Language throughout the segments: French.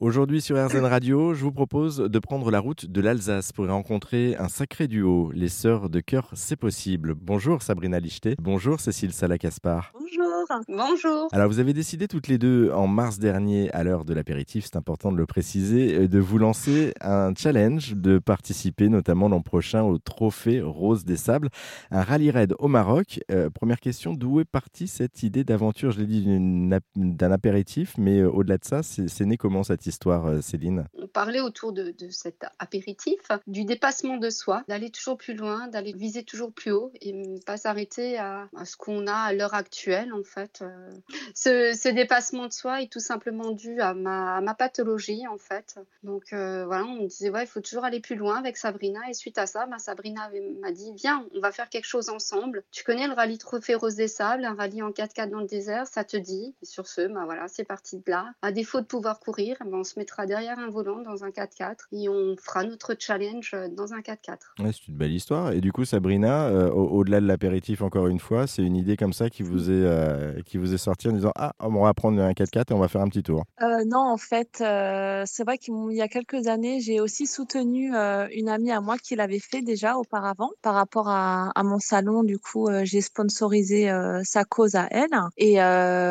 Aujourd'hui sur RZN Radio, je vous propose de prendre la route de l'Alsace pour y rencontrer un sacré duo, les Sœurs de Cœur C'est Possible. Bonjour Sabrina Lichté, bonjour Cécile Salacaspar. Bonjour. Bonjour. Alors vous avez décidé toutes les deux en mars dernier, à l'heure de l'apéritif, c'est important de le préciser, euh, de vous lancer un challenge, de participer notamment l'an prochain au Trophée Rose des Sables, un rallye raid au Maroc. Euh, première question, d'où est partie cette idée d'aventure? Je l'ai dit d'un apéritif, mais euh, au-delà de ça, c'est né comment cette histoire, euh, Céline? On parlait autour de, cet apéritif, du dépassement de soi, d'aller toujours plus loin, d'aller viser toujours plus haut et ne pas s'arrêter à, ce qu'on a à l'heure actuelle, en fait. Euh. Ce, dépassement de soi est tout simplement dû à ma, pathologie, en fait. Donc euh, voilà, on me disait, ouais, il faut toujours aller plus loin avec Sabrina. Et suite à ça, bah, Sabrina m'a dit, viens, on va faire quelque chose ensemble. Tu connais le rallye Trophée Rose des Sables, un rallye en 4x4 dans le désert, ça te dit. Et sur ce, bah, voilà, c'est parti de là. À défaut de pouvoir courir, bah, on se mettra derrière un volant dans un 4x4 et on fera notre challenge euh, dans un 4x4. c'est une belle histoire. Et du coup, Sabrina, euh, au-delà de l'apéritif, encore une fois, c'est une idée comme ça qui vous est, euh, qui vous est sortie en disant Ah, on va prendre un 4x4 et on va faire un petit tour Non, en fait, c'est vrai qu'il y a quelques années, j'ai aussi soutenu une amie à moi qui l'avait fait déjà auparavant par rapport à, à mon salon. Du coup, j'ai sponsorisé sa cause à elle. Et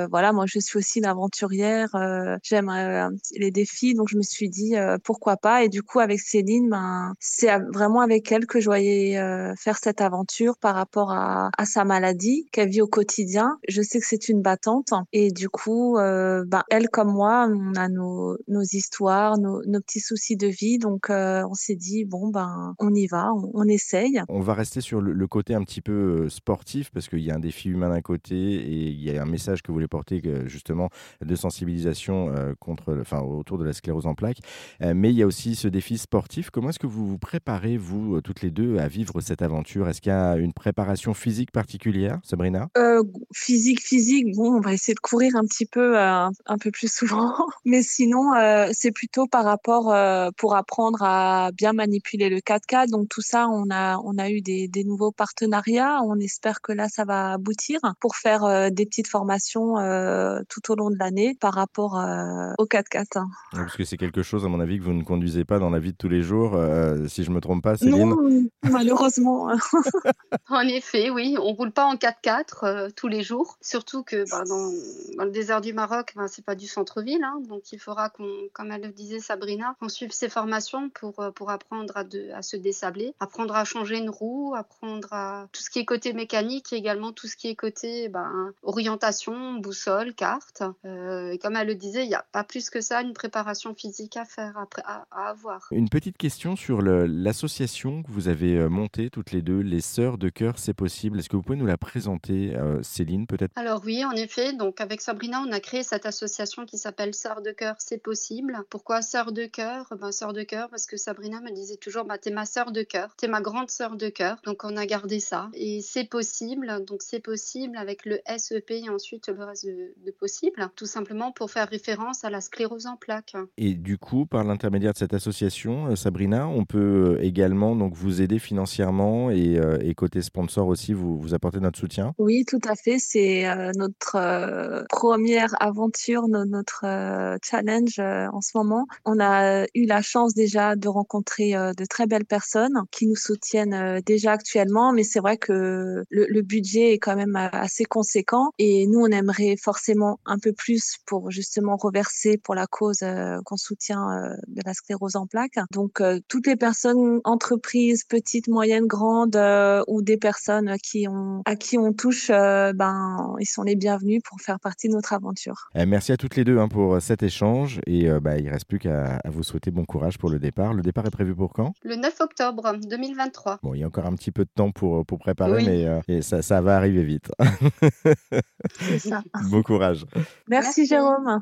voilà, moi, je suis aussi une aventurière. J'aime les Donc, je me suis dit, euh, pourquoi pas. Et du coup, avec Céline, ben, c'est vraiment avec elle que je voyais euh, faire cette aventure par rapport à, sa maladie qu'elle vit au quotidien. Je sais que c'est une battante. Et du coup, euh, ben, elle comme moi, on a nos, histoires, nos, nos, petits soucis de vie. Donc, on s'est dit, bon, ben, on y va, on, essaye. On va rester sur le, côté un petit peu sportif parce qu'il y a un défi humain d'un côté et il y a un message que vous voulez porter justement de sensibilisation contre, enfin, autour de la sclérose en plaques. Euh, mais il y a aussi ce défi sportif. Comment est-ce que vous vous préparez, vous, euh, toutes les deux, à vivre cette aventure? Est-ce qu'il y a une préparation physique particulière, Sabrina? Euh, Physique, physique, bon, on va essayer de courir un petit peu, un peu plus souvent. Mais sinon, c'est plutôt par rapport pour apprendre à bien manipuler le 4K. Donc tout ça, on a, on a eu des, des nouveaux partenariats. On espère que là, ça va aboutir pour faire des petites formations tout au long de l'année par rapport au 4K. Parce que c'est quelque chose, à mon avis, que vous ne conduisez pas dans la vie de tous les jours, euh, si je me trompe pas, Céline. Non, malheureusement. en effet, oui, on roule pas en 4x4 euh, tous les jours. Surtout que bah, dans, le désert du Maroc, bah, c'est pas du centre-ville, hein. donc il faudra qu'on, comme elle le disait Sabrina, qu'on suive ces formations pour euh, pour apprendre à, à se désabler, apprendre à changer une roue, apprendre à tout ce qui est côté mécanique et également tout ce qui est côté bah, orientation, boussole, carte. et comme elle le disait, il n'y a pas plus que ça une préparation physique à faire, à, avoir. Une petite question sur l'association que vous avez euh, montée toutes les deux, les Sœurs de Cœur, c'est possible? Est-ce que vous pouvez nous la présenter, euh, Céline, peut-être? Alors oui, en effet. Donc avec Sabrina, on a créé cette association qui s'appelle Sœurs de Cœur, c'est possible. Pourquoi Sœurs de Cœur? Ben, Sœurs de Cœur, parce que Sabrina me disait toujours, bah, t'es ma sœur de cœur, t'es ma grande sœur de cœur. Donc on a gardé ça. Et c'est possible, donc c'est possible avec le SEP et ensuite le reste de, de possible, tout simplement pour faire référence à la sclérose en plaques. Et du coup, par l'intermédiaire de cette association, euh, Sabrina, on peut euh, également donc vous aider financièrement et, euh, et côté sponsor aussi, vous, vous apporter notre soutien? Oui, tout à fait. C'est notre première aventure, notre challenge en ce moment. On a eu la chance déjà de rencontrer de très belles personnes qui nous soutiennent déjà actuellement, mais c'est vrai que le, le budget est quand même assez conséquent et nous, on aimerait forcément un peu plus pour justement reverser pour la cause qu'on soutient euh, de la sclérose en plaques. Donc euh, toutes les personnes, entreprises, petites, moyennes, grandes, euh, ou des personnes qui ont, à qui on touche, ben, ils sont les bienvenus pour faire partie de notre aventure. Eh, merci à toutes les deux hein, pour cet échange et bah, il reste plus qu'à vous souhaiter bon courage pour le départ. Le départ est prévu pour quand? Le 9 octobre 2023. Bon, il y a encore un petit peu de temps pour, pour préparer, mais ça, ça va arriver vite. C'est ça. bon courage. Merci. Jérôme.